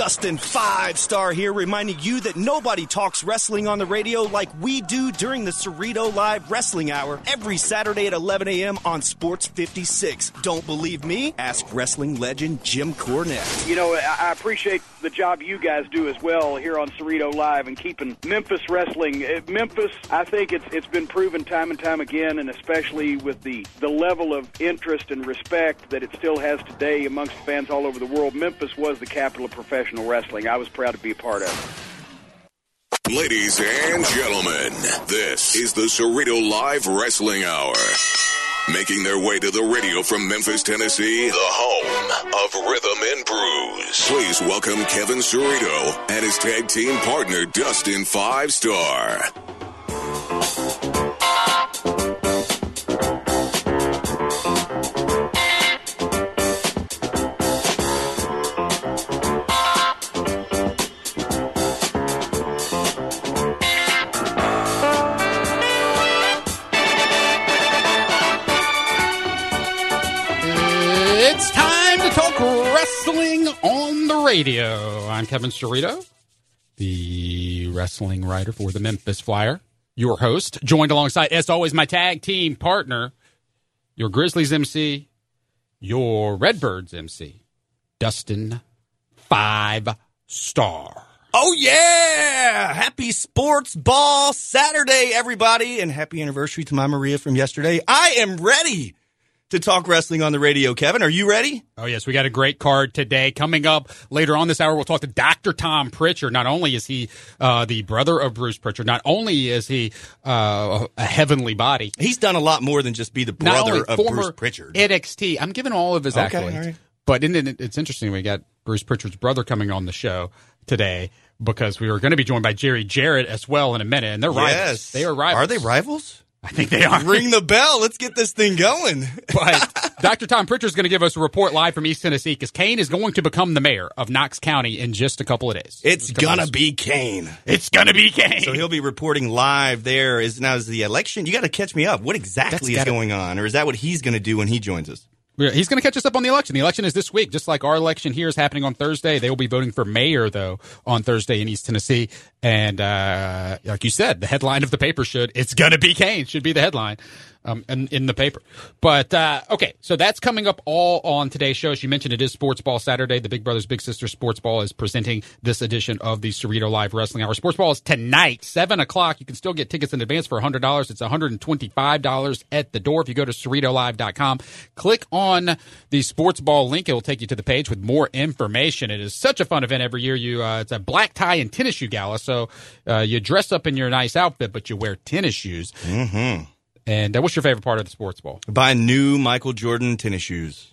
Dustin Five Star here, reminding you that nobody talks wrestling on the radio like we do during the Cerrito Live Wrestling Hour every Saturday at 11 a.m. on Sports 56. Don't believe me? Ask wrestling legend Jim Cornette. You know, I appreciate the job you guys do as well here on Cerrito Live and keeping Memphis wrestling. Uh, Memphis, I think it's it's been proven time and time again, and especially with the the level of interest and respect that it still has today amongst fans all over the world. Memphis was the capital of professional wrestling. I was proud to be a part of. Ladies and gentlemen, this is the Cerrito Live Wrestling Hour. Making their way to the radio from Memphis, Tennessee, the home of Rhythm and Brews. Please welcome Kevin Cerrito and his tag team partner, Dustin Five Star. Radio. I'm Kevin Cerrito, the wrestling writer for the Memphis Flyer, your host, joined alongside, as always, my tag team partner, your Grizzlies MC, your Redbirds MC, Dustin Five Star. Oh yeah! Happy Sports Ball Saturday, everybody, and happy anniversary to my Maria from yesterday. I am ready to talk wrestling on the radio. Kevin, are you ready? Oh, yes, we got a great card today. Coming up later on this hour, we'll talk to Dr. Tom Prichard. Not only is he uh, the brother of Bruce Prichard, not only is he uh, a heavenly body, He's done a lot more than just be the brother of Bruce Prichard. NXT. I'm giving all of his Okay, accolades. right. But isn't it, it's interesting. We got Bruce Prichard's brother coming on the show today because we were going to be joined by Jerry Jarrett as well in a minute. And they're rivals. They are rivals. Are they rivals? I think they are. Ring the bell. Let's get this thing going. But Dr. Tom Prichard's going to give us a report live from East Tennessee because Kane is going to become the mayor of Knox County in just a couple of days. It's gonna days. be Kane. It's gonna be Kane. So he'll be reporting live there. Is now is the election? You got to catch me up. What exactly That's is gotta- going on, or is that what he's going to do when he joins us? He's going to catch us up on the election. The election is this week, just like our election here is happening on Thursday. They will be voting for mayor, though, on Thursday in East Tennessee. And uh, like you said, the headline of the paper should "It's going to be Kane" should be the headline um, in, in the paper. But uh, okay, so that's coming up all on today's show. As you mentioned, it is Sports Ball Saturday. The Big Brothers Big Sisters Sports Ball is presenting this edition of the Cerrito Live Wrestling Hour. Sports Ball is tonight, seven o'clock. You can still get tickets in advance for hundred dollars. It's one hundred and twenty-five dollars at the door. If you go to CerritoLive.com, click on the Sports Ball link. It will take you to the page with more information. It is such a fun event every year. You, uh, it's a black tie and tennis shoe gala. So uh, you dress up in your nice outfit, but you wear tennis shoes. Mm-hmm. And uh, what's your favorite part of the Sports Ball? Buy new Michael Jordan tennis shoes.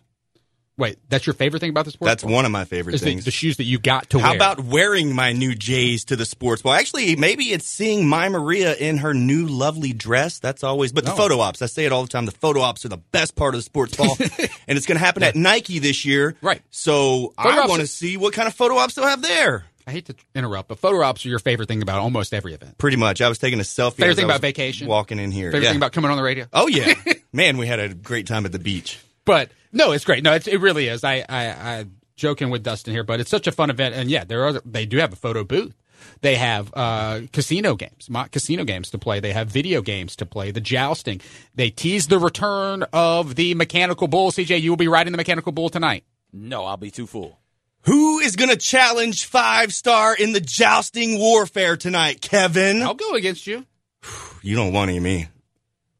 Wait, that's your favorite thing about the Sports ball? That's Ball? one of my favorite Is things. the shoes that you got to How wear. about wearing my new J's to the sports ball? Actually, maybe it's seeing my Maria in her new lovely dress. That's always, but the Oh. photo ops, I say it all the time. The photo ops are the best part of the sports ball. and it's going to happen at Nike this year. Right. So Photo I want to see what kind of photo ops they'll have there. I hate to interrupt, but photo ops are your favorite thing about almost every event. Pretty much. I was taking a selfie. Favorite as thing I about was vacation? Walking in here. Favorite Yeah. thing about coming on the radio? Oh, yeah. Man, we had a great time at the beach. But no, it's great. No, it's, it really is. I, I, I joking with Dustin here, but it's such a fun event. And yeah, there are they do have a photo booth. They have uh, casino games, mock casino games to play. They have video games to play. The jousting. They tease the return of the mechanical bull. CJ, you will be riding the mechanical bull tonight. No, I'll be too full. Who is going to challenge five star in the jousting warfare tonight, Kevin? I'll go against you. You don't want any me.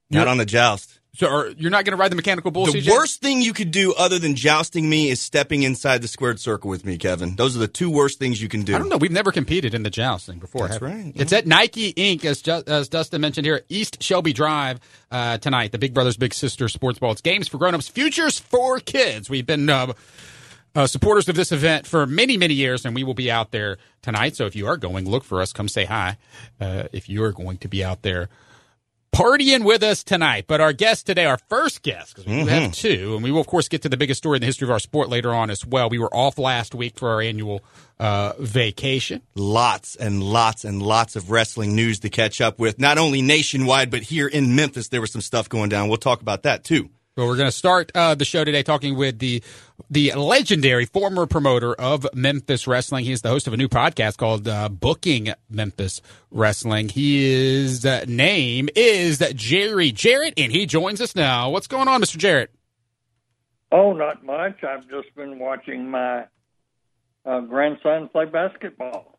Not You're- on the joust. So are, you're not going to ride the mechanical bull. The CJ? worst thing you could do other than jousting me is stepping inside the squared circle with me, Kevin. Those are the two worst things you can do. I don't know. We've never competed in the jousting before. That's right. It's at Nike Inc. As, as Dustin mentioned here, East Shelby Drive uh, tonight. The Big Brothers Big Sisters Sports Ball. It's games for grown-ups, futures for kids. We've been uh, uh, supporters of this event for many, many years, and we will be out there tonight. So if you are going, look for us. Come say hi. Uh, if you are going to be out there partying with us tonight. But our guest today, our first guest, because we do have two, and we will of course get to the biggest story in the history of our sport later on as well. We were off last week for our annual uh, vacation. Lots and lots and lots of wrestling news to catch up with, not only nationwide, but here in Memphis, there was some stuff going down. We'll talk about that too. Well, we're going to start uh, the show today talking with the the legendary former promoter of Memphis Wrestling. He is the host of a new podcast called uh, Booking Memphis Wrestling. His uh, name is Jerry Jarrett, and he joins us now. What's going on, Mr. Jarrett? Oh, not much. I've just been watching my uh, grandson play basketball.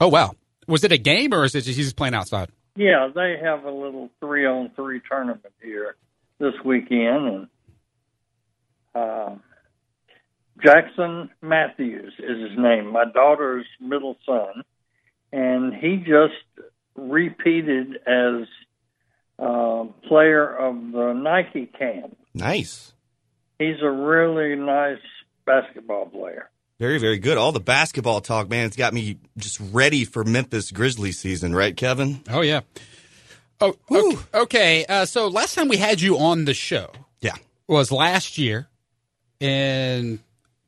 Oh wow! Was it a game or is it just he's just playing outside? Yeah, they have a little three on three tournament here this weekend, and uh, Jackson Matthews is his name, my daughter's middle son, and he just repeated as uh, player of the Nike camp. Nice. He's a really nice basketball player. Very, very good. All the basketball talk, man, it's got me just ready for Memphis Grizzlies season, right, Kevin? Oh yeah. Oh, okay. okay. Uh, so last time we had you on the show, Yeah. was last year in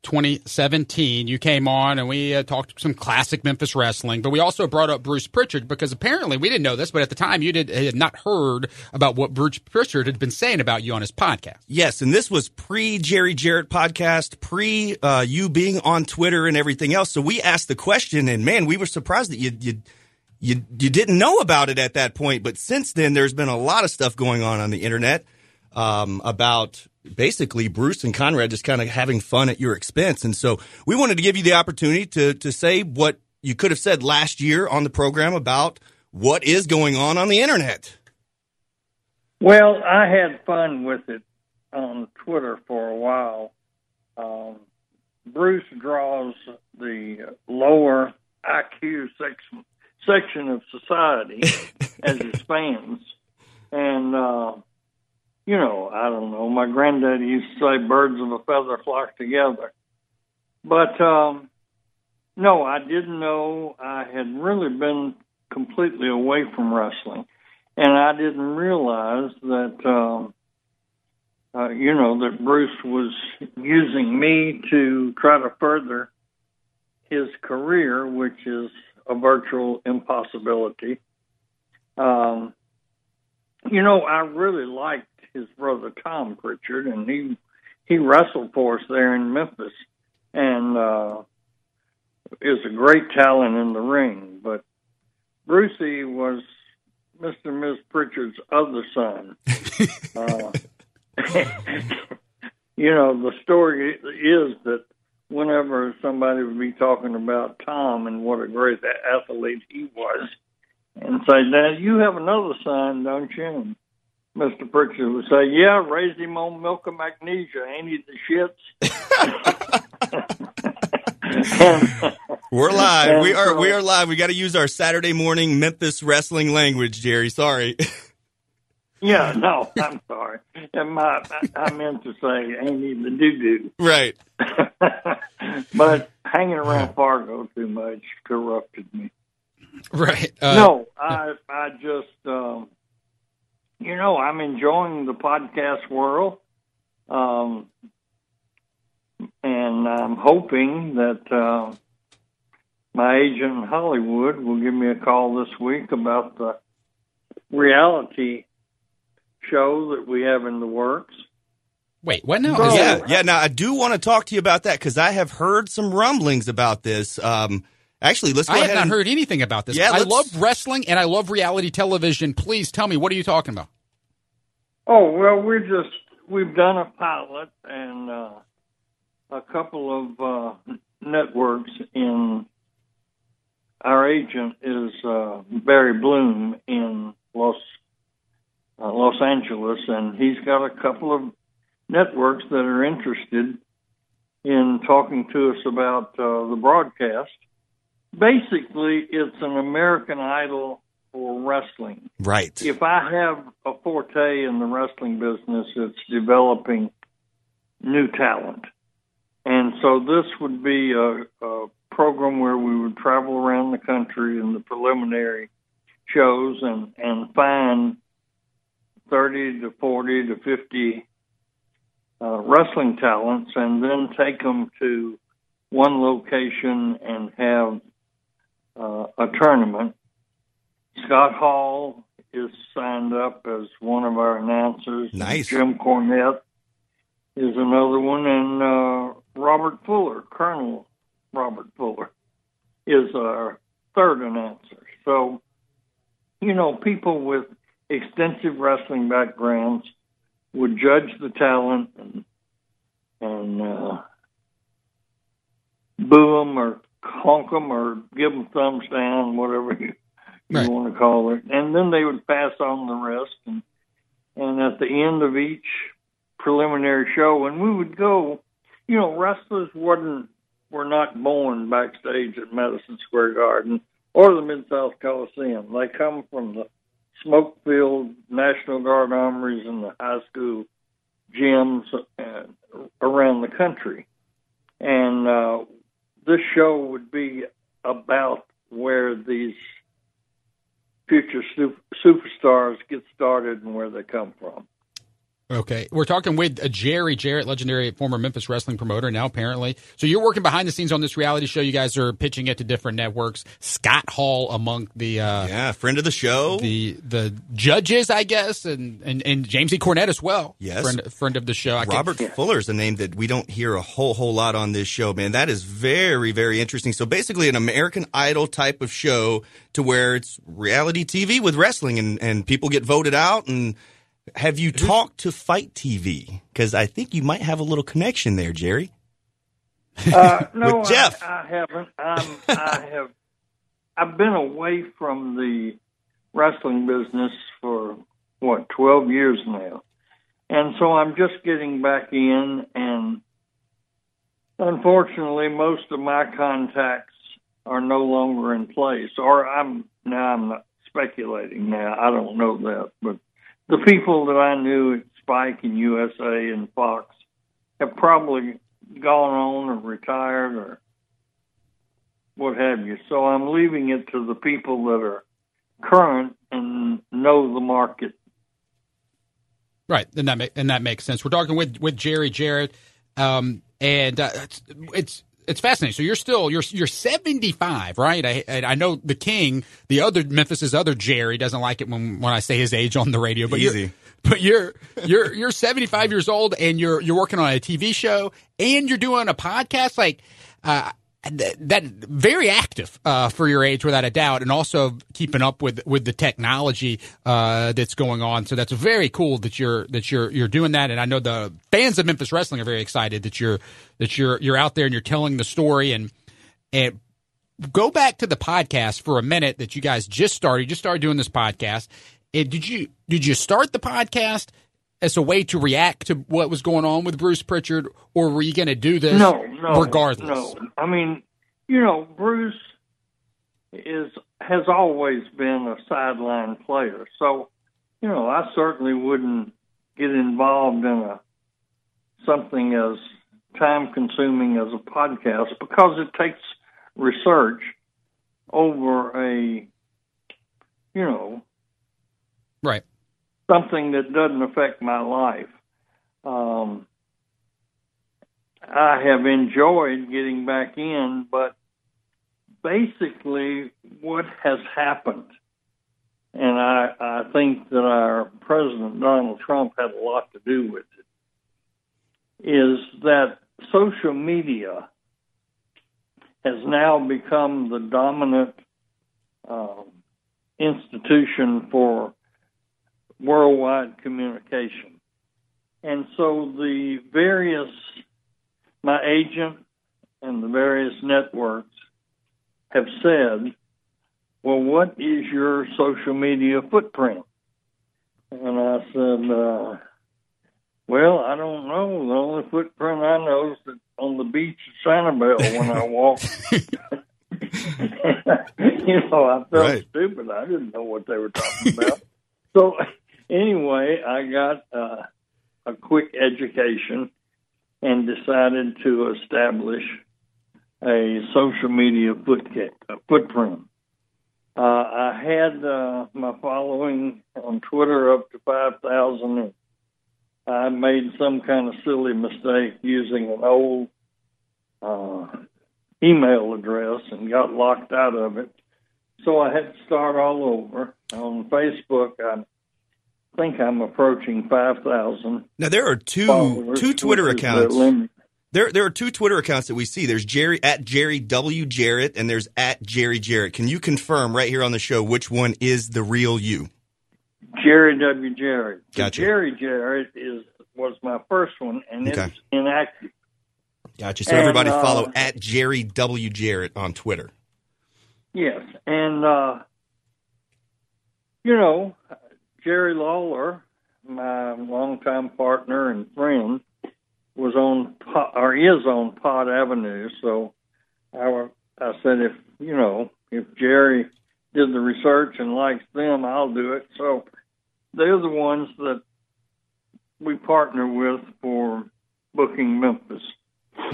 2017. You came on and we uh, talked some classic Memphis wrestling, but we also brought up Bruce Prichard because apparently we didn't know this, but at the time you did had not heard about what Bruce Prichard had been saying about you on his podcast. Yes, and this was pre Jerry Jarrett podcast, pre uh, you being on Twitter and everything else. So we asked the question, and man, we were surprised that you you you you didn't know about it at that point. But since then, there's been a lot of stuff going on on the internet um, about basically Bruce and Conrad just kind of having fun at your expense. And so we wanted to give you the opportunity to to say what you could have said last year on the program about what is going on on the internet. Well, I had fun with it on Twitter for a while. Um, Bruce draws the lower IQ section section of society as his fans, and uh, you know, I don't know. My granddaddy used to say, "Birds of a feather flock together," but um, no, I didn't know. I had really been completely away from wrestling and I didn't realize that um, uh, you know that Bruce was using me to try to further his career, which is a virtual impossibility. Um, you know, I really liked his brother Tom Prichard, and he he wrestled for us there in Memphis, and uh, is a great talent in the ring. But Brucey was Mr. and Ms. Prichard's other son. uh, you know, the story is that whenever somebody would be talking about Tom and what a great athlete he was, and say, "Now you have another son, don't you?" And Mr. Prichard would say, "Yeah, raised him on milk and magnesia. Ain't he the shits?" We're live. We are we are live. We got to use our Saturday morning Memphis wrestling language, Jerry. Sorry. Yeah, no, I'm sorry. And my, I meant to say, ain't he the doo doo. right. but hanging around Fargo too much corrupted me. Right. Uh, no, I I just um, you know I'm enjoying the podcast world, um, and I'm hoping that uh, my agent in Hollywood will give me a call this week about the reality show that we have in the works. Wait, what now? Bro. Yeah, yeah. Now I do want to talk to you about that because I have heard some rumblings about this. Um, actually, let's go I have not and- heard anything about this. Yeah, I love wrestling and I love reality television. Please tell me, what are you talking about? Oh well, we're just we've done a pilot and uh, a couple of uh, networks in. Our agent is uh, Barry Bloom in Los uh, Los Angeles, and he's got a couple of networks that are interested in talking to us about uh, the broadcast. Basically, it's an American Idol for wrestling Right. if I have a forte in the wrestling business, it's developing new talent. And so this would be a, a program where we would travel around the country in the preliminary shows and, and find 30 to 40 to 50 uh, wrestling talents and then take them to one location and have uh, a tournament Scott Hall is signed up as one of our announcers. Nice. Jim Cornette is another one, and uh, Robert Fuller, Colonel Robert Fuller, is our third announcer. So, you know, people with extensive wrestling backgrounds would judge the talent and and uh, boo them or honk them or give them thumbs down, whatever you, you Right. want to call it, and then they would pass on the rest. And and at the end of each preliminary show, and we would go, you know, wrestlers wasn't were not born backstage at Madison Square Garden or the Mid South Coliseum. They come from the smoke filled National Guard armories and the high school gyms uh, around the country. And uh, this show would be about where these future super, superstars get started and where they come from. Okay, we're talking with uh, Jerry Jarrett, legendary former Memphis wrestling promoter, now apparently. So you're working behind the scenes on this reality show. You guys are pitching it to different networks. Scott Hall among the uh, Yeah, friend of the show. the the judges, I guess, and and, and James E. Cornette as well. Yes. friend, friend of the show. I can- Robert Fuller is a name that we don't hear a whole whole lot on this show, man. That is very very interesting. So basically, an American Idol type of show to where it's reality TV with wrestling, and and people get voted out. And have you talked to Fight TV? Because I think you might have a little connection there, Jerry. Uh, no, Jeff. I, I haven't. I'm, I have. I've been away from the wrestling business for what twelve years now, and so I'm just getting back in. And unfortunately, most of my contacts are no longer in place, or I'm now I'm not speculating. Now I don't know that, but the people that I knew at Spike and USA and Fox have probably gone on or retired or what have you. So I'm leaving it to the people that are current and know the market. Right, and that make, and that makes sense. We're talking with with Jerry Jarrett, um, and uh, it's, it's it's fascinating. So you're still you're you're 75, right? I I know the King, the other Memphis's other Jerry doesn't like it when when I say his age on the radio, but Easy. You're, but you're you're you're 75 years old and you're you're working on a TV show and you're doing a podcast like uh th- that very active uh, for your age, without a doubt, and also keeping up with with the technology uh, that's going on. So that's very cool that you're that you're you're doing that. And I know the fans of Memphis wrestling are very excited that you're that you're you're out there and you're telling the story. And and go back to the podcast for a minute that you guys just started. You just started doing this podcast. And did you did you start the podcast as a way to react to what was going on with Bruce Prichard, or were you going to do this No, no, regardless? No, I mean, you know, Bruce is has always been a sideline player, so you know, I certainly wouldn't get involved in a something as time consuming as a podcast because it takes research over a you know Right. Something that doesn't affect my life. Um, I have enjoyed getting back in, but basically, what has happened, and I, I think that our President Donald Trump had a lot to do with it, is that social media has now become the dominant um, institution for worldwide communication. And so the various, my agent and the various networks have said, well, what is your social media footprint? And I said, uh, well, I don't know. The only footprint I know is that on the beach of Sanibel when I walk. you know, I felt Right. stupid. I didn't know what they were talking about. so anyway, I got uh, a quick education and decided to establish a social media uh, footprint. Uh, I had uh, my following on Twitter up to 5,000. I made some kind of silly mistake using an old uh, email address and got locked out of it. so I had to start all over. On Facebook, I think I'm approaching 5,000. Now there are two two Twitter accounts. There there are two Twitter accounts that we see. There's Jerry at Jerry W Jarrett and there's at Jerry Jarrett. Can you confirm right here on the show which one is the real you? Jerry W Jarrett. Gotcha. Jerry Jarrett is was my first one, and Okay. it's inactive. Gotcha. So And, everybody uh, follow at Jerry W Jarrett on Twitter. Yes, and uh, you know, Jerry Lawler, my longtime partner and friend, was on or is on Pot Avenue. So I, wa- I said, if you know, if Jerry did the research and likes them, I'll do it. So they're the ones that we partner with for booking Memphis.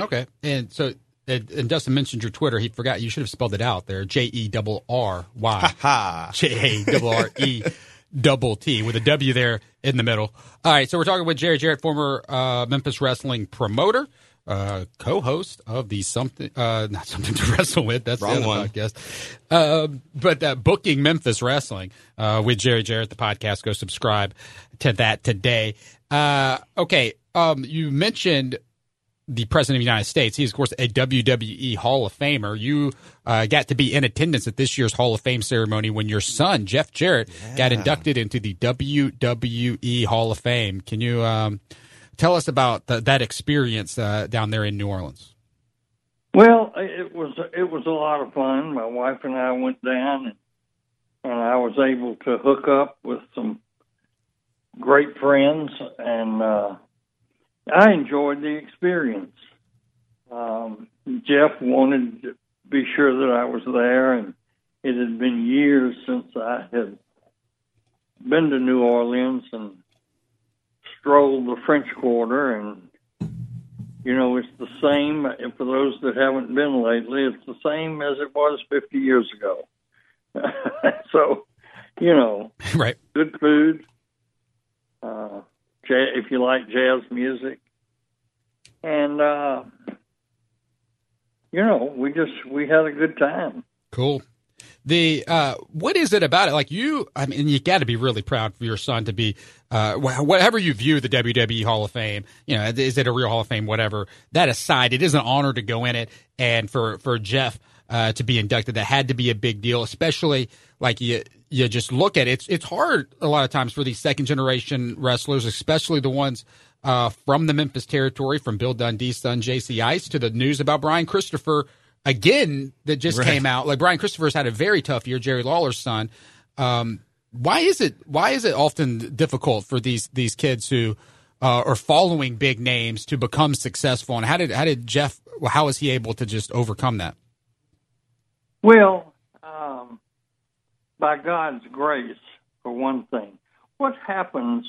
Okay, and so and, and Dustin mentioned your Twitter. He forgot you should have spelled it out there. J E double R Y Ha. J A double R E double T with a W there in the middle. All right, so we're talking with Jerry Jarrett, former uh, Memphis wrestling promoter, uh, co-host of the something uh, not something to wrestle with. That's Wrong the other one. podcast. Uh, but uh, booking Memphis wrestling uh, with Jerry Jarrett, the podcast. Go subscribe to that today. Uh, okay, um, you mentioned the president of the United States. He's, of course, a WWE Hall of Famer. You uh, got to be in attendance at this year's Hall of Fame ceremony when your son, Jeff Jarrett, got inducted into the WWE Hall of Fame. Can you um, tell us about th- that experience uh, down there in New Orleans? Well, it was it was a lot of fun. My wife and I went down, and, and I was able to hook up with some great friends, and uh, I enjoyed the experience. Um, Jeff wanted to be sure that I was there, and it had been years since I had been to New Orleans and strolled the French Quarter and you know, it's the same, and for those that haven't been lately, it's the same as it was 50 years ago. so, you know, right. good food. Uh, if you like jazz music, and uh, you know, we just we had a good time. Cool. The uh, what is it about it? Like you, I mean, you got to be really proud for your son to be, uh, whatever you view the WWE Hall of Fame. You know, is it a real Hall of Fame? Whatever. That aside, it is an honor to go in it, and for for Jeff uh, to be inducted, that had to be a big deal. Especially like you you just look at it. It's it's hard a lot of times for these second generation wrestlers, especially the ones uh, from the Memphis territory, from Bill Dundee's son J.C. Ice to the news about Brian Christopher again that just Right. came out. Like Brian Christopher's had a very tough year. Jerry Lawler's son. Um, why is it? Why is it often difficult for these these kids who uh, are following big names to become successful? And how did how did Jeff? How was he able to just overcome that? Well, um, by God's grace, for one thing, what happens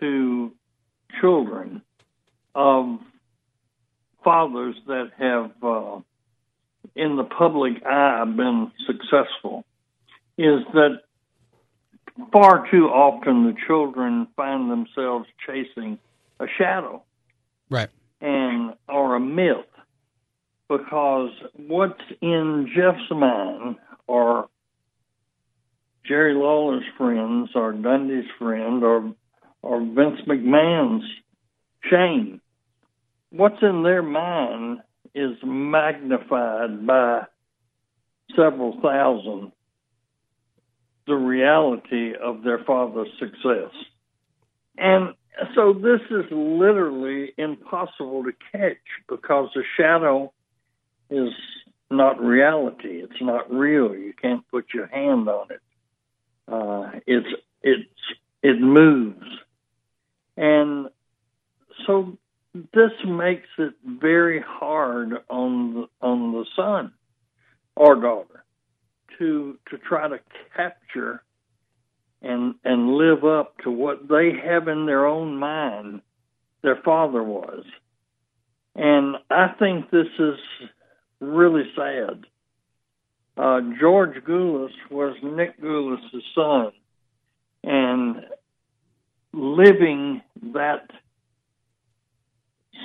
to children of fathers that have, uh, in the public eye, been successful is that far too often the children find themselves chasing a shadow Right. and or a myth because what's in Jeff's mind or Jerry Lawler's friends or Dundee's friend or or Vince McMahon's Shane. What's in their mind is magnified by several thousand the reality of their father's success. And so this is literally impossible to catch because the shadow is not reality. It's not real. You can't put your hand on it. Uh, it's it's it moves, and so this makes it very hard on the, on the son or daughter to to try to capture and and live up to what they have in their own mind their father was. And I think this is really sad. Uh, George Gulas was Nick Gulas' son, and living that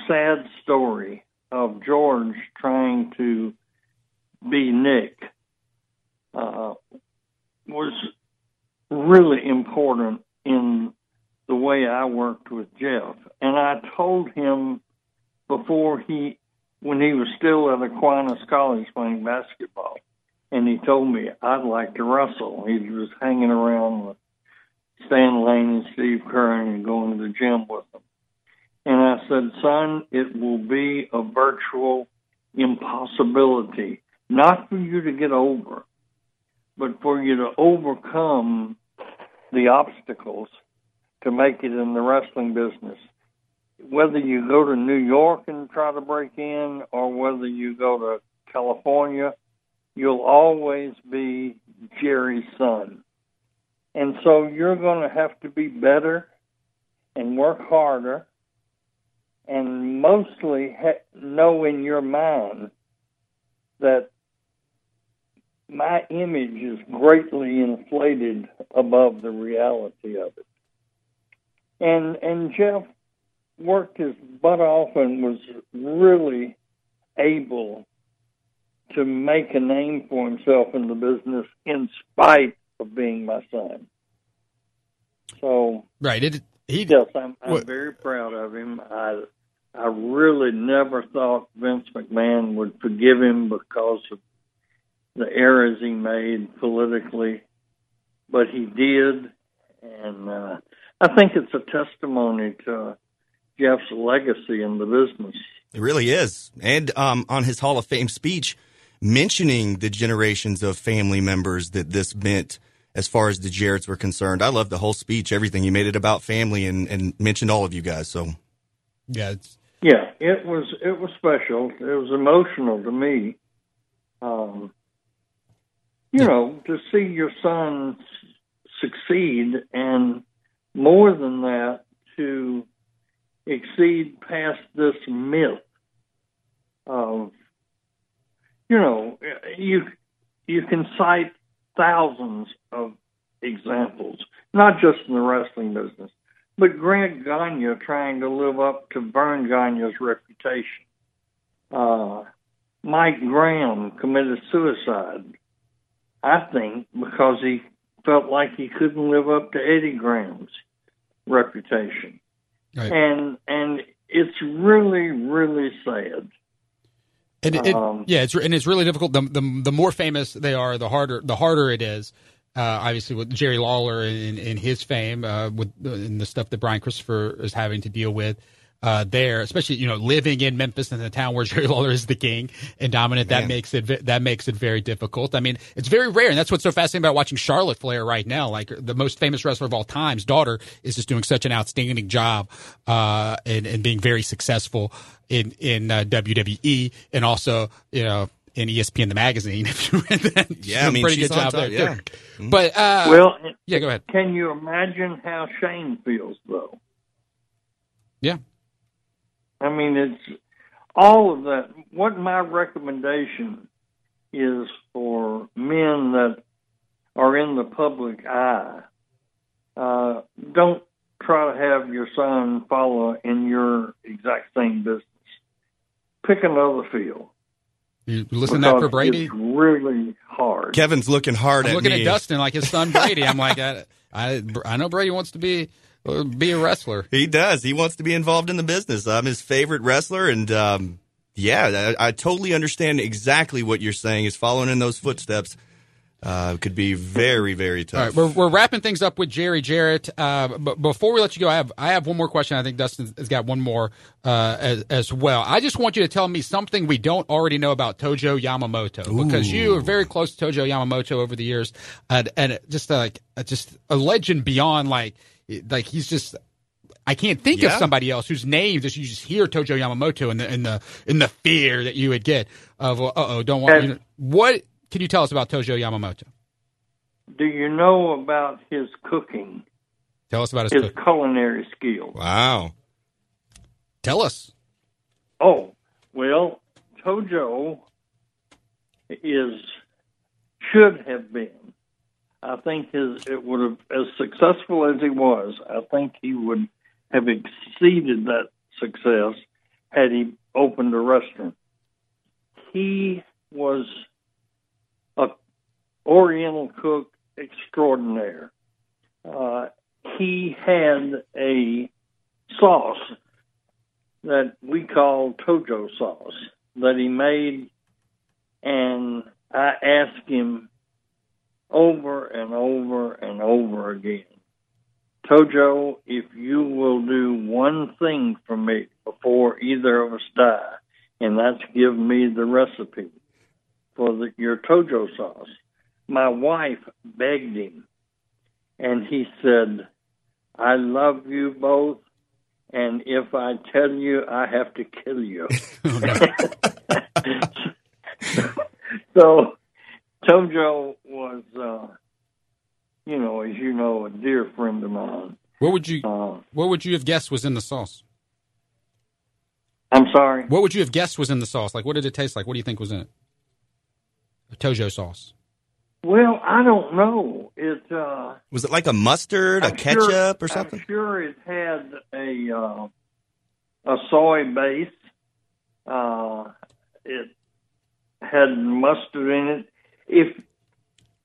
sad story of George trying to be Nick uh, was really important in the way I worked with Jeff. And I told him before he, when he was still at Aquinas College playing basketball, and he told me I'd like to wrestle. He was hanging around with Stan Lane and Steve Keirn and going to the gym with them. And I said, son, it will be a virtual impossibility, not for you to get over, but for you to overcome the obstacles to make it in the wrestling business. Whether you go to New York and try to break in or whether you go to California, you'll always be Jerry's son. And so you're going to have to be better and work harder and mostly ha- know in your mind that my image is greatly inflated above the reality of it. And and Jeff worked his butt off and was really able to make a name for himself in the business in spite of being my son. So right, it, he yes, I'm, I'm very proud of him. I I really never thought Vince McMahon would forgive him because of the errors he made politically, but he did, and uh, I think it's a testimony to Jeff's legacy in the business. It really is, and um, on his Hall of Fame speech, mentioning the generations of family members that this meant as far as the Jarretts were concerned. I love the whole speech, everything. He made it about family and, and mentioned all of you guys. So, yeah, yeah, it was it was special. It was emotional to me. Um, you yeah. know, to see your son succeed, and more than that, to exceed past this myth of you know, you you can cite thousands of examples, not just in the wrestling business, but Grant Gagne trying to live up to Verne Gagne's reputation. Uh, Mike Graham committed suicide, I think, because he felt like he couldn't live up to Eddie Graham's reputation. Right. And and it's really, really sad and it, um, yeah, it's and it's really difficult. The, the the more famous they are, the harder the harder it is. Uh, obviously, with Jerry Lawler in, in his fame, uh, with in the stuff that Brian Christopher is having to deal with uh, there, especially you know living in Memphis in the town where Jerry Lawler is the king and dominant. Man. That makes it that makes it very difficult. I mean, it's very rare, and that's what's so fascinating about watching Charlotte Flair right now. Like the most famous wrestler of all time's daughter is just doing such an outstanding job uh, and and being very successful in in uh, WWE and also you know in ESPN the magazine. If you read that, yeah, I mean, pretty good job top, there yeah. too. But uh, well, yeah, go ahead. Can you imagine how Shane feels though? Yeah, I mean it's all of that. What my recommendation is for men that are in the public eye. Uh, don't try to have your son follow in your exact same business pick another field. You listen to that for Brady? It's really hard. Kevin's looking hard I'm at looking me. at Dustin like his son Brady. I'm like, I, I, I know Brady wants to be be a wrestler. He does. He wants to be involved in the business. I'm his favorite wrestler, and um, yeah, I, I, totally understand exactly what you're saying. Is following in those footsteps uh, could be very, very tough. All right, we're, we're wrapping things up with Jerry Jarrett. Uh, but before we let you go, I have I have one more question. I think Dustin has got one more uh, as, as, well. I just want you to tell me something we don't already know about Tojo Yamamoto Ooh. because you are very close to Tojo Yamamoto over the years, and, and just uh, like just a legend beyond like like he's just I can't think yeah. of somebody else whose name just you just hear Tojo Yamamoto in the in the in the fear that you would get of uh oh don't want you know, what can you tell us about Tojo Yamamoto? Do you know about his cooking? Tell us about his, his culinary skills. Wow. Tell us. Oh, well, Tojo is should have been. I think his it would have as successful as he was. I think he would have exceeded that success had he opened a restaurant. He was a Oriental cook extraordinaire. uh, he had a sauce that we call Tojo sauce that he made, and I asked him over and over and over again, Tojo, if you will do one thing for me before either of us die, and that's give me the recipe for the, your Tojo sauce. My wife begged him, and he said, I love you both, and if I tell you, I have to kill you. Oh, so Tojo was, uh, you know, as you know, a dear friend of mine. What would you Uh, What would you have guessed was in the sauce? I'm sorry. What would you have guessed was in the sauce? Like, what did it taste like? What do you think was in it? A Tojo sauce. Well, I don't know. It uh, Was it like a mustard, a I'm ketchup, sure, or something? I'm sure it had a uh, a soy base. Uh, it had mustard in it. If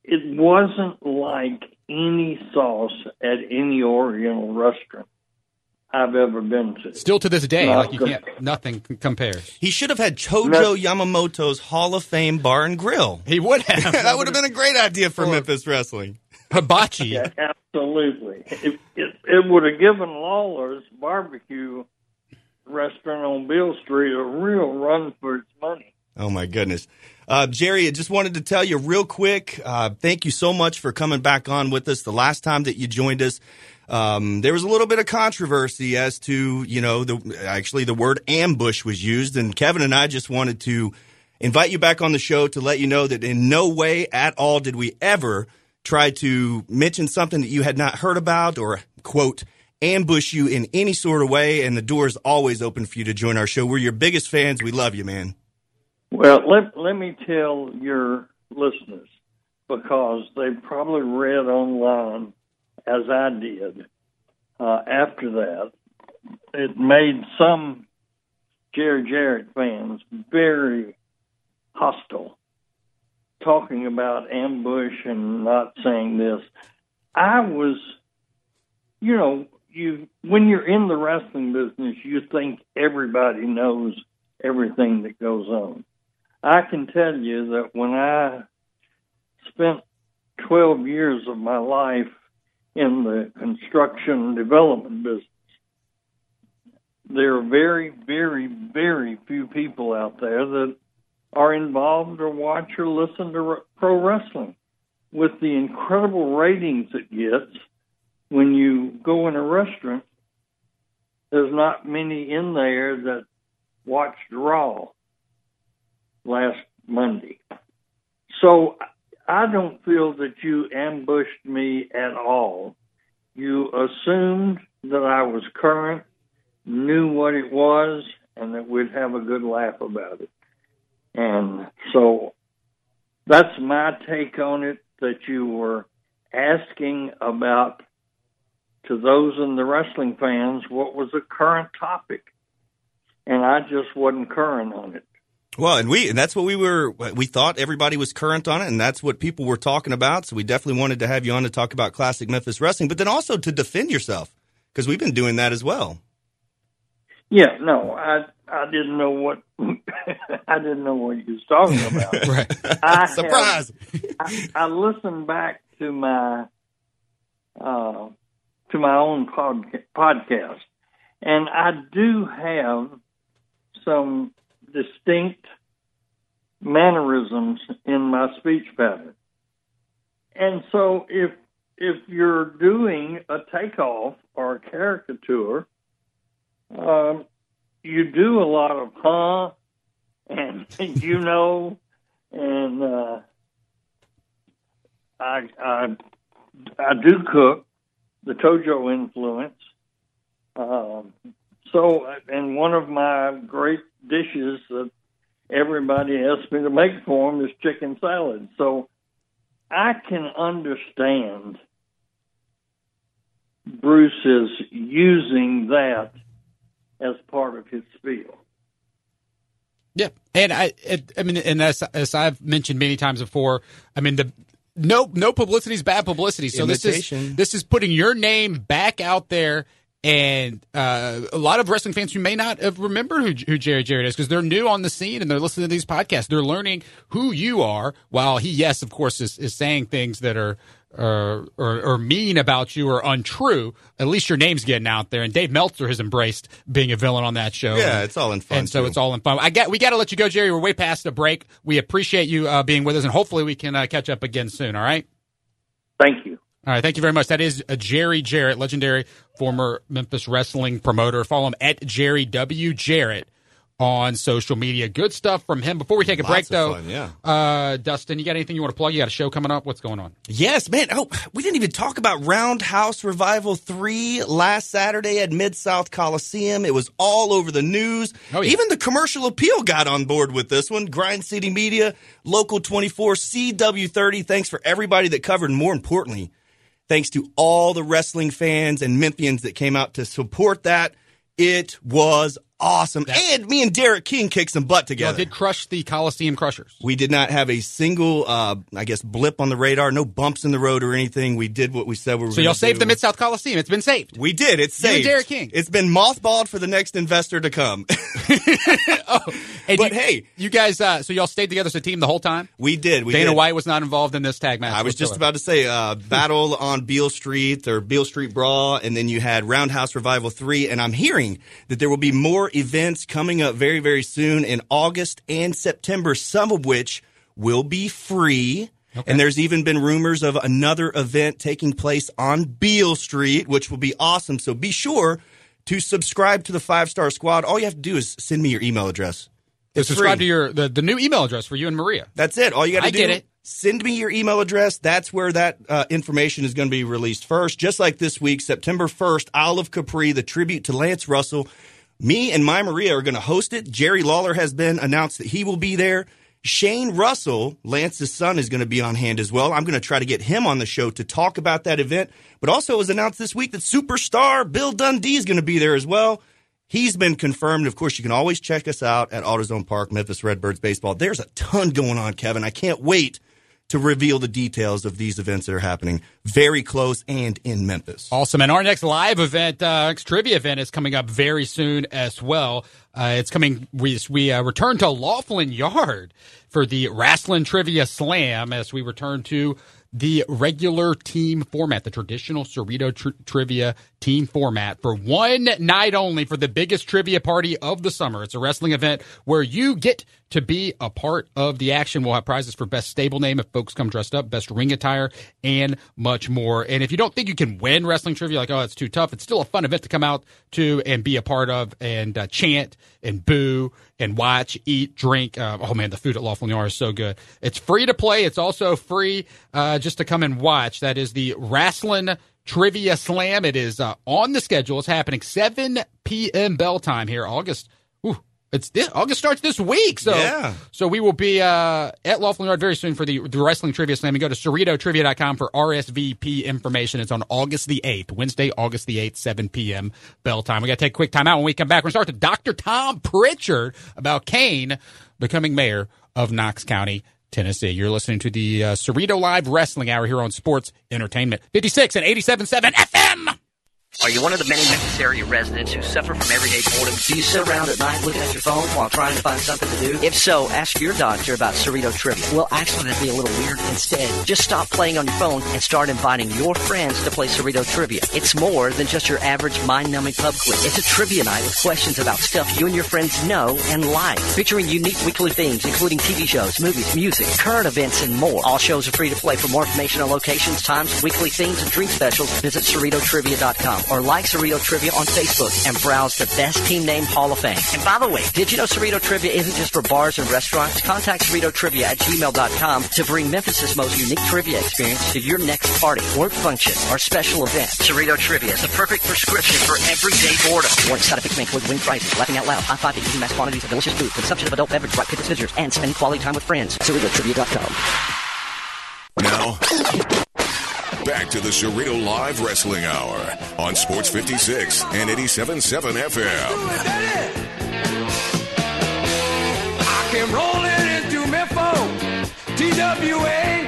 it wasn't like any sauce at any Oriental restaurant I've ever been to. Still to this day, No, like you can't. Nothing c- compares. He should have had Tojo No. Yamamoto's Hall of Fame Bar and Grill. He would have. that would have been a great idea for Or- Memphis wrestling. hibachi. Yeah, absolutely. It, it, it would have given Lawler's barbecue restaurant on Beale Street a real run for its money. Oh my goodness. Uh, Jerry, I just wanted to tell you real quick. Uh, thank you so much for coming back on with us. The last time that you joined us, um, there was a little bit of controversy as to you know the actually the word ambush was used, and Kevin and I just wanted to invite you back on the show to let you know that in no way at all did we ever try to mention something that you had not heard about or quote ambush you in any sort of way. And the door is always open for you to join our show. We're your biggest fans. We love you, man. Well, let let me tell your listeners because they probably read online as I did. Uh, after that, it made some Jerry Jarrett fans very hostile, talking about ambush and not saying this. I was, you know, you when you're in the wrestling business, you think everybody knows everything that goes on. I can tell you that when I spent 12 years of my life in the construction development business, there are very, very, very few people out there that are involved or watch or listen to pro wrestling. With the incredible ratings it gets when you go in a restaurant, there's not many in there that watched Raw last Monday. So I don't feel that you ambushed me at all. You assumed that I was current, knew what it was, and that we'd have a good laugh about it. And so that's my take on it that you were asking about to those in the wrestling fans what was a current topic. And I just wasn't current on it. Well, and we and that's what we were. We thought everybody was current on it, and that's what people were talking about. So we definitely wanted to have you on to talk about classic Memphis wrestling, but then also to defend yourself because we've been doing that as well. Yeah, no, I I didn't know what I didn't know what you was talking about. Right. I have- Surprise! I, I listened back to my uh, to my own pod, podcast, and I do have some distinct mannerisms in my speech pattern. And so, if if you're doing a takeoff or a caricature, um, you do a lot of huh and you know, and uh, I I I do cook the Tojo influence. Um, so, and one of my great dishes that everybody asks me to make for them is chicken salad. So, I can understand Bruce is using that as part of his spiel. Yeah, and I, it, I mean, and as as I've mentioned many times before, I mean the no no publicity is bad publicity. So this is this is putting your name back out there. And uh, a lot of wrestling fans who may not have remembered who, who Jerry Jarrett is because they're new on the scene and they're listening to these podcasts. They're learning who you are. While he, yes, of course, is, is saying things that are or, or mean about you or untrue. At least your name's getting out there. And Dave Meltzer has embraced being a villain on that show. Yeah, it's all in fun, And so it's all in fun. I got we got to let you go, Jerry. We're way past the break. We appreciate you uh, being with us, and hopefully we can uh, catch up again soon. All right. Thank you. All right, thank you very much. That is uh, Jerry Jarrett, legendary former Memphis wrestling promoter. Follow him at Jerry W Jarrett on social media. Good stuff from him. Before we take a break, Lots of though, fun, yeah. uh, Dustin, you got anything you want to plug? You got a show coming up? What's going on? Yes, man. Oh, we didn't even talk about Roundhouse Revival 3 last Saturday at Mid South Coliseum. It was all over the news. Oh, yeah. Even the commercial appeal got on board with this one. Grind City Media, Local 24, CW30. Thanks for everybody that covered. And more importantly, thanks to all the wrestling fans and Memphians that came out to support that. It was awesome. and me and Derek King kicked some butt together. did crush the Coliseum Crushers. We did not have a single, uh, I guess, blip on the radar. No bumps in the road or anything. We did what we said we were. So y'all saved do. the Mid South Coliseum. It's been saved. We did. It's saved. Derek King. It's been mothballed for the next investor to come. And But you- hey- you guys, uh, so y'all stayed together as a team the whole time. we did. We Dana did. White was not involved in this tag match. I was just about to say uh, battle on Beale Street or Beale Street Brawl, and then you had Roundhouse Revival three. And I'm hearing that there will be more events coming up very, very soon in August and September. Some of which will be free. And there's even been rumors of another event taking place on Beale Street, which will be awesome. So be sure to subscribe to the Five Star Squad. All you have to do is send me your email address. It's subscribe free. to your the, the new email address for you and Maria. That's it. All you got to do. I get it. Send me your email address. That's where that uh, information is going to be released first. Just like this week, September 1st, Isle of Capri, the tribute to Lance Russell. Me and my Maria are going to host it. Jerry Lawler has been announced that he will be there. Shane Russell, Lance's son, is going to be on hand as well. I'm going to try to get him on the show to talk about that event. But also, it was announced this week that superstar Bill Dundee is going to be there as well. He's been confirmed. Of course, you can always check us out at AutoZone Park, Memphis Redbirds Baseball. There's a ton going on, Kevin. I can't wait to reveal the details of these events that are happening very close and in Memphis. Awesome. And our next live event, uh, next trivia event is coming up very soon as well. Uh, it's coming, we, we uh, return to Loflin Yard for the Wrestling Trivia Slam as we return to the regular team format, the traditional Cerrito tr- trivia team format for one night only for the biggest trivia party of the summer. It's a wrestling event where you get to be a part of the action. We'll have prizes for best stable name if folks come dressed up, best ring attire, and much more. And if you don't think you can win wrestling trivia, like, oh, it's too tough, it's still a fun event to come out to and be a part of and uh, chant and boo and watch, eat, drink. Uh, oh, man, the food at Loflin Yard is so good. It's free to play. It's also free uh, just to come and watch. That is the Wrestling Trivia Slam. It is uh, on the schedule. It's happening 7 p.m. bell time here, August. Ooh, it's this, August starts this week. So, Yeah. so we will be uh, at Loflin Yard very soon for the, the Wrestling Trivia Slam. You go to CerritoTrivia.com for RSVP information. It's on August the 8th, Wednesday, August the 8th, 7 p.m. bell time. We got to take a quick time out. When we come back, we're going to start to Dr. Tom Prichard about Kane becoming mayor of Knox County. Tennessee. You're listening to the uh, Cerrito Live Wrestling Hour here on Sports Entertainment 56 and 87.7 FM. Are you one of the many area residents who suffer from everyday boredom? Do you sit around at night looking at your phone while trying to find something to do? If so, ask your doctor about Cerrito Trivia. Well, actually, that'd be a little weird. Instead, just stop playing on your phone and start inviting your friends to play Cerrito Trivia. It's more than just your average mind-numbing pub quiz. It's a trivia night with questions about stuff you and your friends know and like, featuring unique weekly themes, including TV shows, movies, music, current events, and more. All shows are free to play. For more information on locations, times, weekly themes, and drink specials, visit CerritoTrivia.com or like Cerrito Trivia on Facebook and browse the Best Team Name Hall of Fame. And by the way, did you know Cerrito Trivia isn't just for bars and restaurants? Contact Cerrito Trivia at gmail.com to bring Memphis' most unique trivia experience to your next party, work function, or special event. Cerrito Trivia is the perfect prescription for everyday boredom. Warning side effects may include wing prices, laughing out loud, high five, eating mass quantities of delicious food, consumption of adult beverage, right pit visitors, and spending quality time with friends. CerritoTrivia.com. Now, back to the Cerrito Live Wrestling Hour on Sports 56 and 87.7 FM. I came rolling into Memphis, TWA,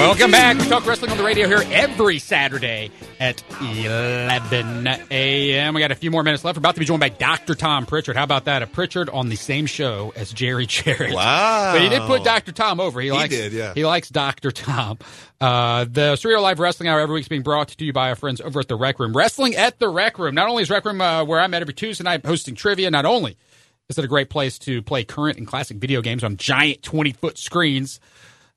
Welcome back. We talk wrestling on the radio here every Saturday at 11 a.m. We got a few more minutes left. We're about to be joined by Dr. Tom Prichard. How about that? A Prichard on the same show as Jerry Jarrett. Wow. But he did put Dr. Tom over. He, likes, did, yeah. He likes Dr. Tom. Uh, the Cerrito Live Wrestling Hour every week is being brought to you by our friends over at the Rec Room. Wrestling at the Rec Room. Not only is Rec Room uh, where I'm at every Tuesday night hosting trivia, not only is it a great place to play current and classic video games on giant 20 foot screens.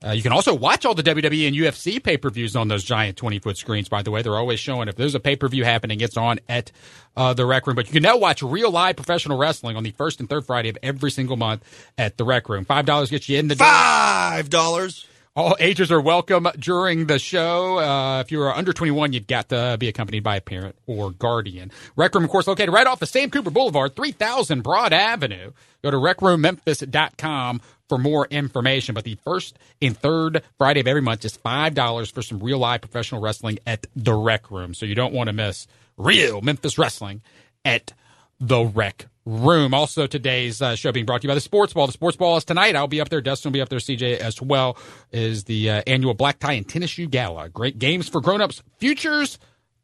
Uh, you can also watch all the WWE and UFC pay per views on those giant 20 foot screens, by the way. They're always showing if there's a pay per view happening, it's on at uh, the Rec Room. But you can now watch real live professional wrestling on the first and third Friday of every single month at the Rec Room. $5 gets you in the door. Five dollars. All ages are welcome during the show. Uh, if you are under 21, you've got to be accompanied by a parent or guardian. Rec Room, of course, located right off of Sam Cooper Boulevard, 3000 Broad Avenue. Go to recroommemphis.com for more information. But the first and third Friday of every month is $5 for some real live professional wrestling at the Rec Room. So you don't want to miss real Memphis wrestling at the Rec Room. Also, today's uh, show being brought to you by the Sports Ball. The Sports Ball is tonight. I'll be up there. Dustin will be up there. CJ as well is the uh, annual Black Tie and Tennis Shoe Gala. Great games for grown-ups, futures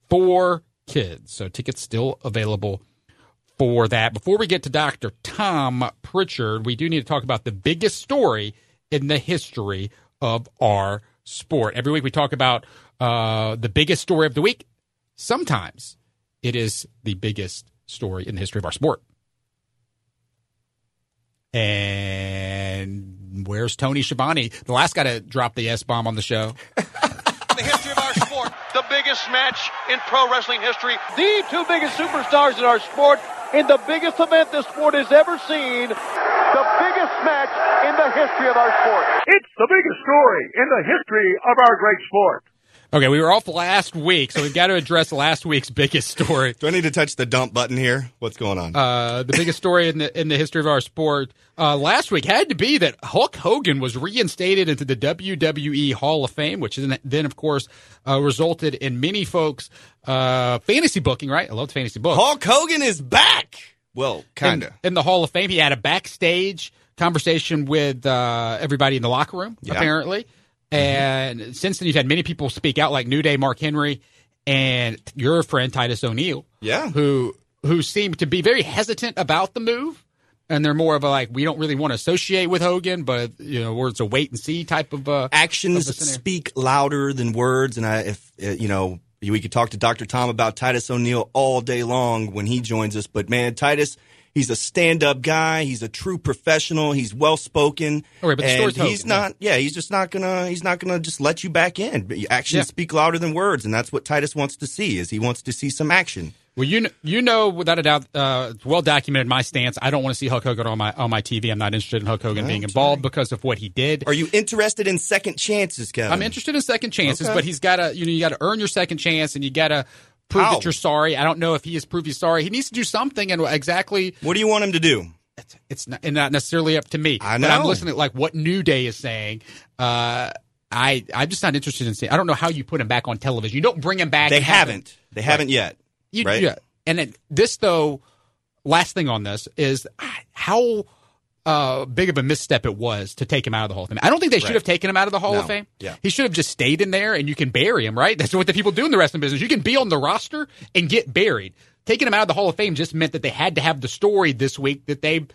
for kids. So tickets still available for that. Before we get to Dr. Tom Prichard, we do need to talk about the biggest story in the history of our sport. Every week we talk about uh, the biggest story of the week. Sometimes it is the biggest story in the history of our sport. And where's Tony Schiavone, the last guy to drop the S bomb on the show? the history of our sport. The biggest match in pro wrestling history. The two biggest superstars in our sport in the biggest event this sport has ever seen. The biggest match in the history of our sport. It's the biggest story in the history of our great sport. Okay, we were off last week, so we've got to address last week's biggest story. Do I need to touch the dump button here? What's going on? Uh, the biggest story in the in the history of our sport uh, last week had to be that Hulk Hogan was reinstated into the WWE Hall of Fame, which then, of course, uh, resulted in many folks uh, fantasy booking. Right, I love the fantasy book. Hulk Hogan is back. Well, kind of in, in, the Hall of Fame. He had a backstage conversation with uh, everybody in the locker room. Yeah. Apparently. And mm-hmm. since then, you've had many people speak out, like New Day, Mark Henry, and your friend Titus O'Neil. Yeah, who who seem to be very hesitant about the move, and they're more of a like we don't really want to associate with Hogan, but you know, where it's a wait and see type of uh, actions of speak louder than words. And I, if uh, you know, we could talk to Dr. Tom about Titus O'Neil all day long when he joins us. But man, Titus He's a stand-up guy. He's a true professional. He's well-spoken. Oh, but and he's not. Yeah. yeah. he's just not gonna. He's not gonna just let you back in. Actions yeah. speak louder than words, and that's what Titus wants to see. Is he wants to see some action. Well, you know, you know without a doubt, uh, it's well documented my stance. I don't want to see Hulk Hogan on my on my TV. I'm not interested in Hulk Hogan being involved right. because of what he did. Are you interested in second chances, Kevin? I'm interested in second chances, okay. but he's got to you know you got to earn your second chance, and you got to prove How? that you're sorry. I don't know if he has proved he's sorry. He needs to do something, and exactly what do you want him to do? It's, it's not, not, necessarily up to me. I know. But I'm listening to like what New Day is saying. Uh, I I'm just not interested in seeing. I don't know how you put him back on television. You don't bring him back. They haven't. They haven't right. yet. You, right. Yeah. And it, this though, last thing on this is how uh, big of a misstep it was to take him out of the Hall of Fame. I don't think they should right. have taken him out of the Hall no. of Fame. Yeah. He should have just stayed in there and you can bury him, right? That's what the people do in the wrestling business. You can be on the roster and get buried. Taking him out of the Hall of Fame just meant that they had to have the story this week that they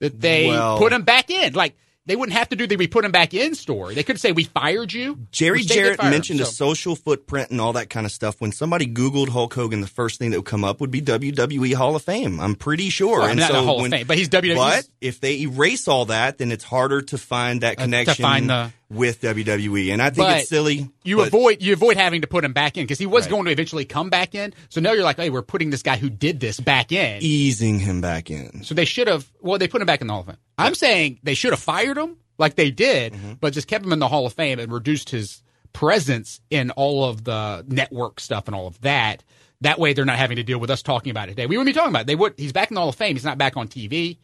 that they well, put him back in. Like they wouldn't have to do the we put him back in story. They could say we fired you. Jerry Jarrett mentioned him, so. a social footprint and all that kind of stuff. When somebody Googled Hulk Hogan, the first thing that would come up would be WWE Hall of Fame. I'm pretty sure. Well, and not so Hall when, of Fame, but he's WWE. But if they erase all that, then it's harder to find that connection uh, to find the, with WWE. And I think it's silly. You but, avoid you avoid having to put him back in because he was right. going to eventually come back in. So now you're like, hey, we're putting this guy who did this back in, easing him back in. So they should have. Well, they put him back in the Hall of Fame. I'm saying they should have fired him like they did, mm-hmm. but just kept him in the Hall of Fame and reduced his presence in all of the network stuff and all of that. That way, they're not having to deal with us talking about it today. We wouldn't be talking about it. They would. He's back in the Hall of Fame. He's not back on TV.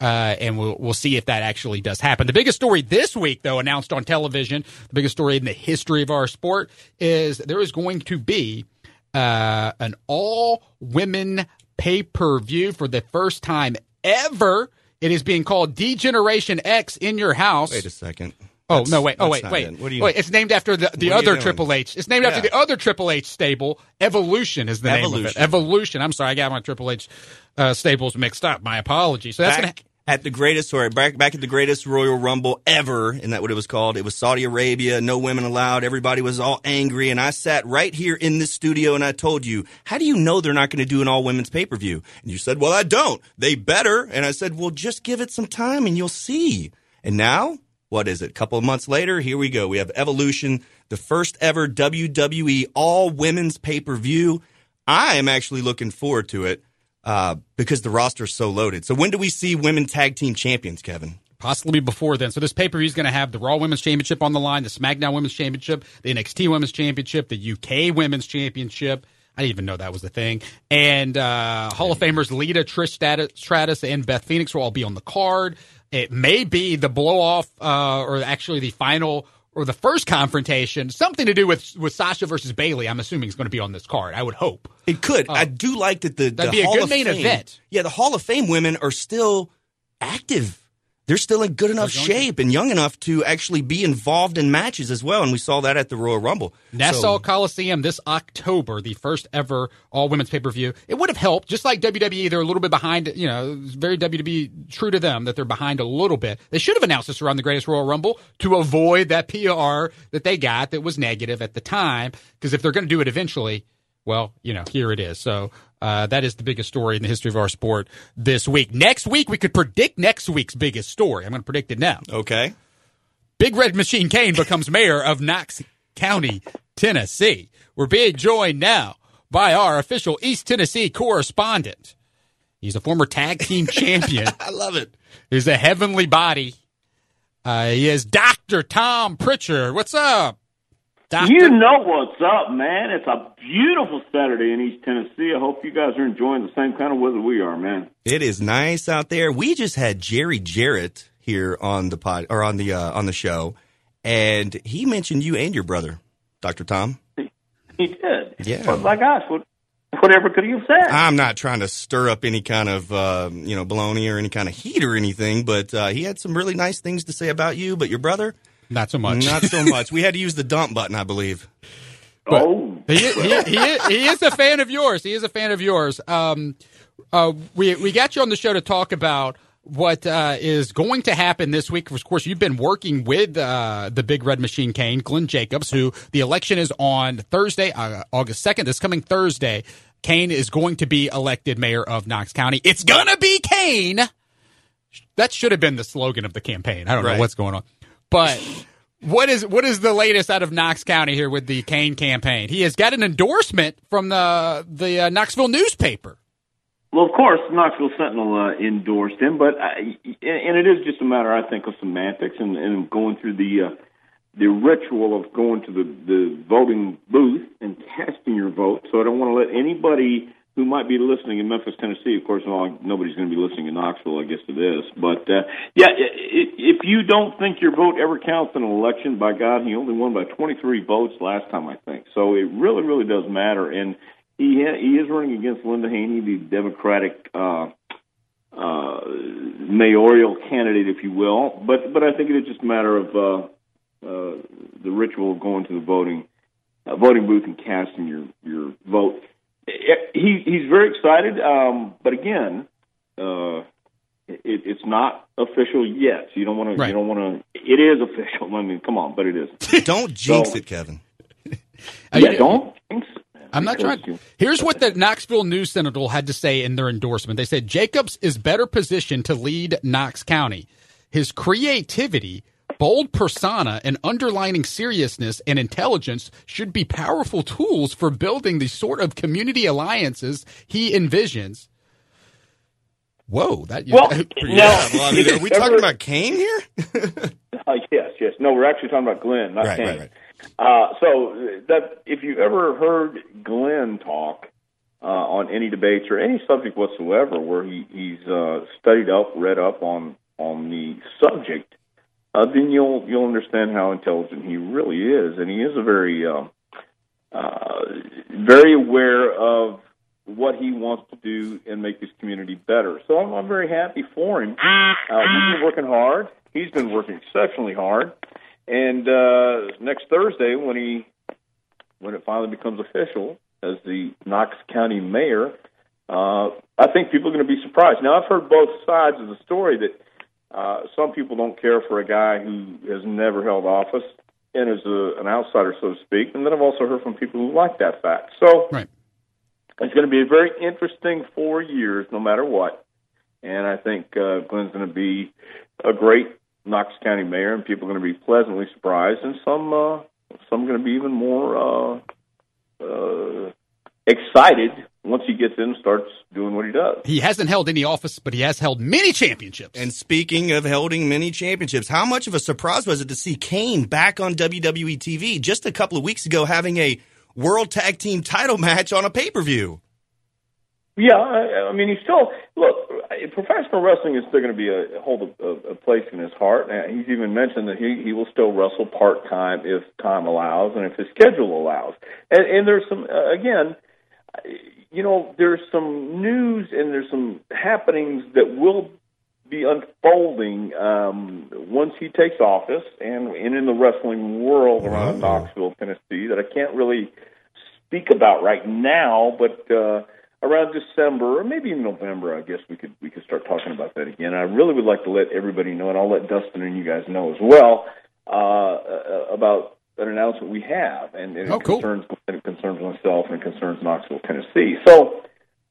Uh, and we'll we'll see if that actually does happen. The biggest story this week, though, announced on television, the biggest story in the history of our sport, is there is going to be uh, an all women pay per view for the first time ever it is being called Degeneration X in your house. Wait a second. Oh That's- no! Wait! Oh wait! Wait! it. What do you- wait! It's named after the, the What are you other? Triple H. It's named after the other Triple H stable. Evolution is the name of it. Evolution. Evolution. I'm sorry, I got my Triple H uh, stables mixed up. My apologies. So that's back gonna. At the greatest, sorry, back back at the greatest Royal Rumble ever, and that what it was called. It was Saudi Arabia, no women allowed. Everybody was all angry, and I sat right here in this studio and I told you, how do you know they're not going to do an all women's pay per view? And you said, well, I don't. They better. And I said, well, just give it some time and you'll see. And now, what is it? A couple of months later, here we go. We have Evolution, the first ever WWE all women's pay per view. I am actually looking forward to it uh, because the roster's so loaded. So when do we see women tag team champions, Kevin? Possibly before then. So this pay per view is going to have the Raw Women's Championship on the line, the SmackDown Women's Championship, the NXT Women's Championship, the UK Women's Championship. I didn't even know that was the thing. And uh, Hall of Famers Lita, Trish Stratus, Stratus, and Beth Phoenix will all be on the card. It may be the blow off, uh, or actually the final or the first confrontation, something to do with with Sasha versus Bayley. I'm assuming is going to be on this card. I would hope. It could. Uh, I do like that the. That'd the be a good main Fame, event. Yeah, the Hall of Fame women are still active. They're still in good enough shape and young enough to actually be involved in matches as well. And we saw that at the Royal Rumble. Nassau So- Coliseum this October, the first ever all women's pay per view. It would have helped, just like WWE. They're a little bit behind. You know, it's very WWE true to them that they're behind a little bit. They should have announced this around the Greatest Royal Rumble to avoid that PR that they got that was negative at the time. Because if they're going to do it eventually, well, you know, here it is. So uh, that is the biggest story in the history of our sport this week. Next week, we could predict next week's biggest story. I'm going to predict it now. Okay. Big Red Machine Kane becomes mayor of Knox County, Tennessee. We're being joined now by our official East Tennessee correspondent. He's a former tag team champion. I love it. He's a heavenly body. Uh, he is Dr. Tom Prichard. What's up? Doctor? You know what's up, man. It's a beautiful Saturday in East Tennessee. I hope you guys are enjoying the same kind of weather we are, man. It is nice out there. We just had Jerry Jarrett here on the pod or on the uh, on the show, and he mentioned you and your brother, Doctor Tom. He did. Yeah. But my gosh, what, whatever could he have said? I'm not trying to stir up any kind of uh, you know baloney or any kind of heat or anything, but uh, he had some really nice things to say about you. But your brother, Not so much. not so much. we had to use the dump button, I believe. But oh, he, he, he, is, he is a fan of yours. He is a fan of yours. Um, uh, we we got you on the show to talk about what uh, is going to happen this week. Of course, you've been working with uh, the Big Red Machine Kane, Glenn Jacobs, who the election is on Thursday, uh, August second. This coming Thursday, Kane is going to be elected mayor of Knox County. It's gonna be Kane. That should have been the slogan of the campaign. I don't know what's going on, but. What is what is the latest out of Knox County here with the Kane campaign? He has got an endorsement from the the uh, Knoxville newspaper. well, of course, Knoxville Sentinel uh, endorsed him, but I, and it is just a matter, I think, of semantics and, and going through the uh, the ritual of going to the the voting booth and casting your vote. So I don't want to let anybody who might be listening in Memphis, Tennessee. Of course, well, nobody's going to be listening in Knoxville, I guess, to this. But uh, yeah, if you don't think your vote ever counts in an election, by God, he only won by 23 votes last time, I think. So it really, really does matter. And he ha- he is running against Linda Haney, the Democratic. Uh, uh, mayoral candidate, if you will, but but I think it is just a matter of uh, uh, the ritual of going to the voting uh, voting booth and casting your your vote. He he's very excited, um, but again, uh, it, it's not official yet. So you don't want to you don't want to. It is official. I mean, come on, but it is. Don't jinx So- it, Kevin. Yeah, you- don't. jinx it, I'm not trying. you- Here's what the Knoxville News Sentinel had to say in their endorsement. They said Jacobs is better positioned to lead Knox County. His creativity, bold persona, and underlining seriousness and intelligence should be powerful tools for building the sort of community alliances he envisions. Whoa, that Well, Yeah, now, well, I mean, are we ever- talking about Kane here? Uh, yes, yes. No, we're actually talking about Glenn, not Right, Kane. right, right. Uh, so that if you ever heard Glenn talk uh, on any debates or any subject whatsoever, where he, he's uh, studied up, read up on on the subject, uh, then you'll you'll understand how intelligent he really is, and he is a very uh, uh, very aware of what he wants to do and make this community better. So I'm, I'm very happy for him. Uh, we've been working hard. He's been working exceptionally hard, And uh, next Thursday, when he when it finally becomes official as the Knox County mayor, uh, I think people are going to be surprised. Now, I've heard both sides of the story that uh, some people don't care for a guy who has never held office and is a, an outsider, so to speak. And then I've also heard from people who like that fact. So right. it's going to be a very interesting four years, no matter what. And I think uh, Glenn's going to be a great Knox County mayor, and people are going to be pleasantly surprised, and some uh, some are going to be even more uh, uh, excited once he gets in starts doing what he does. He hasn't held any office, but he has held many championships. And speaking of holding many championships, how much of a surprise was it to see Kane back on WWE TV just a couple of weeks ago having a World Tag Team title match on a pay per view? Yeah, I, I mean, he's still look. Professional wrestling is still going to be a hold a, a place in his heart. And he's even mentioned that he he will still wrestle part time if time allows and if his schedule allows. And, and there's some uh, again, you know, there's some news and there's some happenings that will be unfolding um, once he takes office and, and in the wrestling world around Knoxville, Tennessee, that I can't really speak about right now, but. uh around December or maybe even November, I guess we could we could start talking about that again. I really would like to let everybody know, and I'll let Dustin and you guys know as well uh, about an announcement we have, and, and oh, it cool. concerns it concerns myself and it concerns Knoxville, Tennessee. So,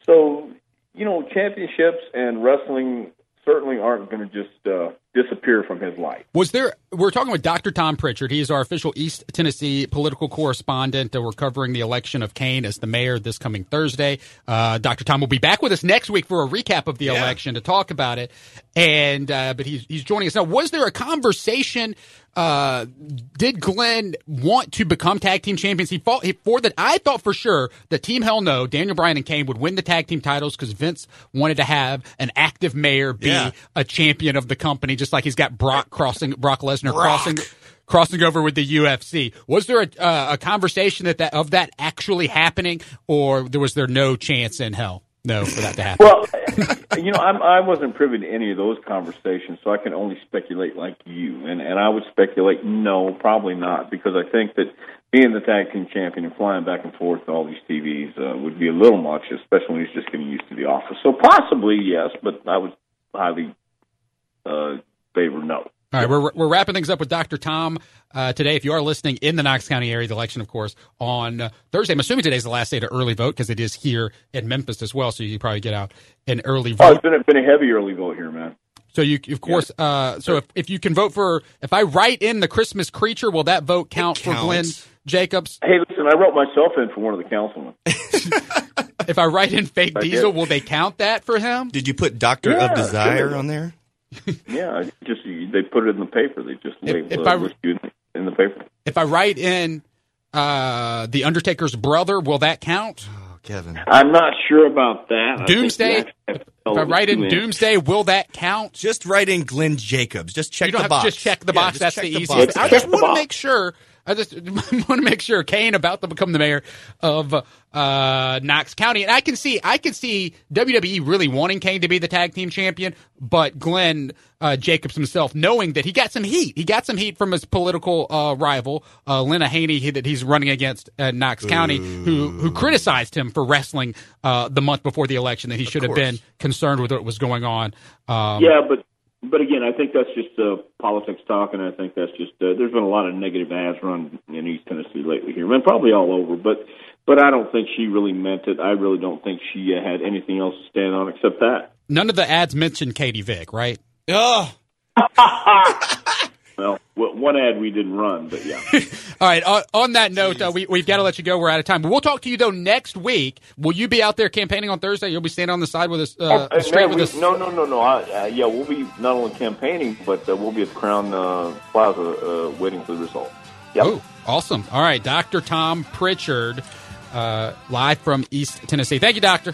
so you know, championships and wrestling certainly aren't going to just uh, disappear from his life. Was there? We're talking with Dr. Tom Prichard. He is our official East Tennessee political correspondent. Uh, we're covering the election of Kane as the mayor this coming Thursday. Uh, Dr. Tom will be back with us next week for a recap of the Yeah. election to talk about it. And uh, but he's he's joining us now. Was there a conversation? Uh, did Glenn want to become tag team champions? He fought he, for that. I thought for sure that Team Hell No, Daniel Bryan and Kane would win the tag team titles because Vince wanted to have an active mayor be Yeah. a champion of the company, just like he's got Brock crossing Brock Lesnar crossing crossing over with the UFC. Was there a, uh, a conversation that, that of that actually happening, or there was there no chance in hell? No, for that to happen. Well, you know, I'm, I wasn't privy to any of those conversations, so I can only speculate like you. And and I would speculate, no, probably not, because I think that being the tag team champion and flying back and forth to all these TVs uh, would be a little much, especially when he's just getting used to the office. So possibly yes, but I would highly uh, favor no. All right, we're, we're wrapping things up with Dr. Tom uh, today. If you are listening in the Knox County area, the election, of course, on uh, Thursday. I'm assuming today's the last day to early vote because it is here in Memphis as well. So you can probably get out an early Oh, vote. it's been a, been a heavy early vote here, man. So you, of course, uh, so if, if you can vote for, if I write in the Christmas creature, will that vote count for. Glenn Jacobs? Hey, listen, I wrote myself in for one of the councilmen. If I write in fake I did. diesel, will they count that for him? Did you put Doctor Yeah, of Desire sure. on there? yeah, just they put it in the paper. They just If- label if it I- in, in the paper. If I write in uh, the Undertaker's brother, will that count? Oh, Kevin. I'm not sure about that. I Doomsday? you actually have to tell If I write in two Doomsday, will that count? Just write in Glenn Jacobs. Just check you don't the have box. to just check the Yeah, box. just That's check the easiest. I just want to make sure. I just want to make sure Kane about to become the mayor of uh, Knox County, and I can see I can see WWE really wanting Kane to be the tag team champion, but Glenn uh, Jacobs himself knowing that he got some heat, he got some heat from his political uh, rival uh, Linda Haney he- that he's running against at Knox County, who who criticized him for wrestling uh, the month before the election that he should have been concerned with what was going on. Um, Yeah, but but again, I think that's just uh, politics talk, and I think that's just uh, there's been a lot of negative ads run in East Tennessee lately here, and probably all over. But but I don't think she really meant it. I really don't think she uh, had anything else to stand on except that. None of the ads mentioned Katie Vick, right? Oh, Well, one ad we didn't run, but yeah. All right. On, on that note, uh, we, we've got to let you go. We're out of time. But we'll talk to you though next week. Will you be out there campaigning on Thursday? You'll be standing on the side with us, uh, Uh, straight man, with we- us. no, no, no, no. I, uh, yeah, we'll be not only campaigning, but uh, we'll be at the Crown uh, Plaza uh, waiting for the results. Yep. Oh, awesome. All right, Dr. Tom Prichard, uh, live from East Tennessee. Thank you, Doctor.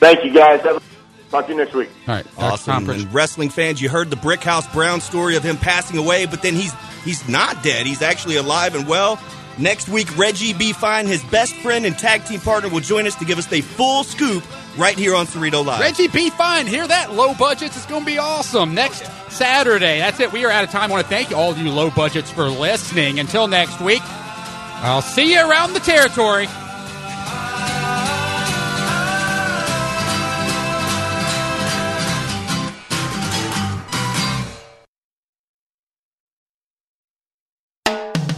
Thank you, guys. Have a- Talk to you next week. All right, awesome! And wrestling fans, you heard the Brickhouse Brown story of him passing away, but then he's he's not dead. He's actually alive and well. Next week, Reggie B. Fine, his best friend and tag team partner, will join us to give us a full scoop right here on Cerrito Live. Reggie B. Fine. Hear that? Low budgets. It's going to be awesome. Next Saturday. That's it. We are out of time. I want to thank all of you low budgets for listening. Until next week, I'll see you around the territory.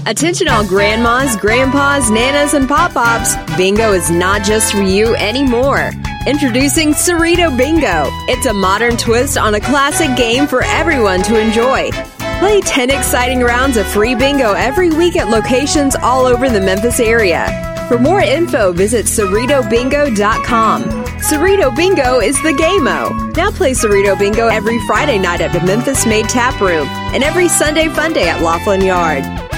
Attention all grandmas, grandpas, nanas, and pop-pops. Bingo is not just for you anymore. Introducing Cerrito Bingo. It's a modern twist on a classic game for everyone to enjoy. Play 10 exciting rounds of free bingo every week at locations all over the Memphis area. For more info, visit CerritoBingo.com. Cerrito Bingo is the game-o. Now play Cerrito Bingo every Friday night at the Memphis Made Tap Room and every Sunday Fun Day at Loflin Yard.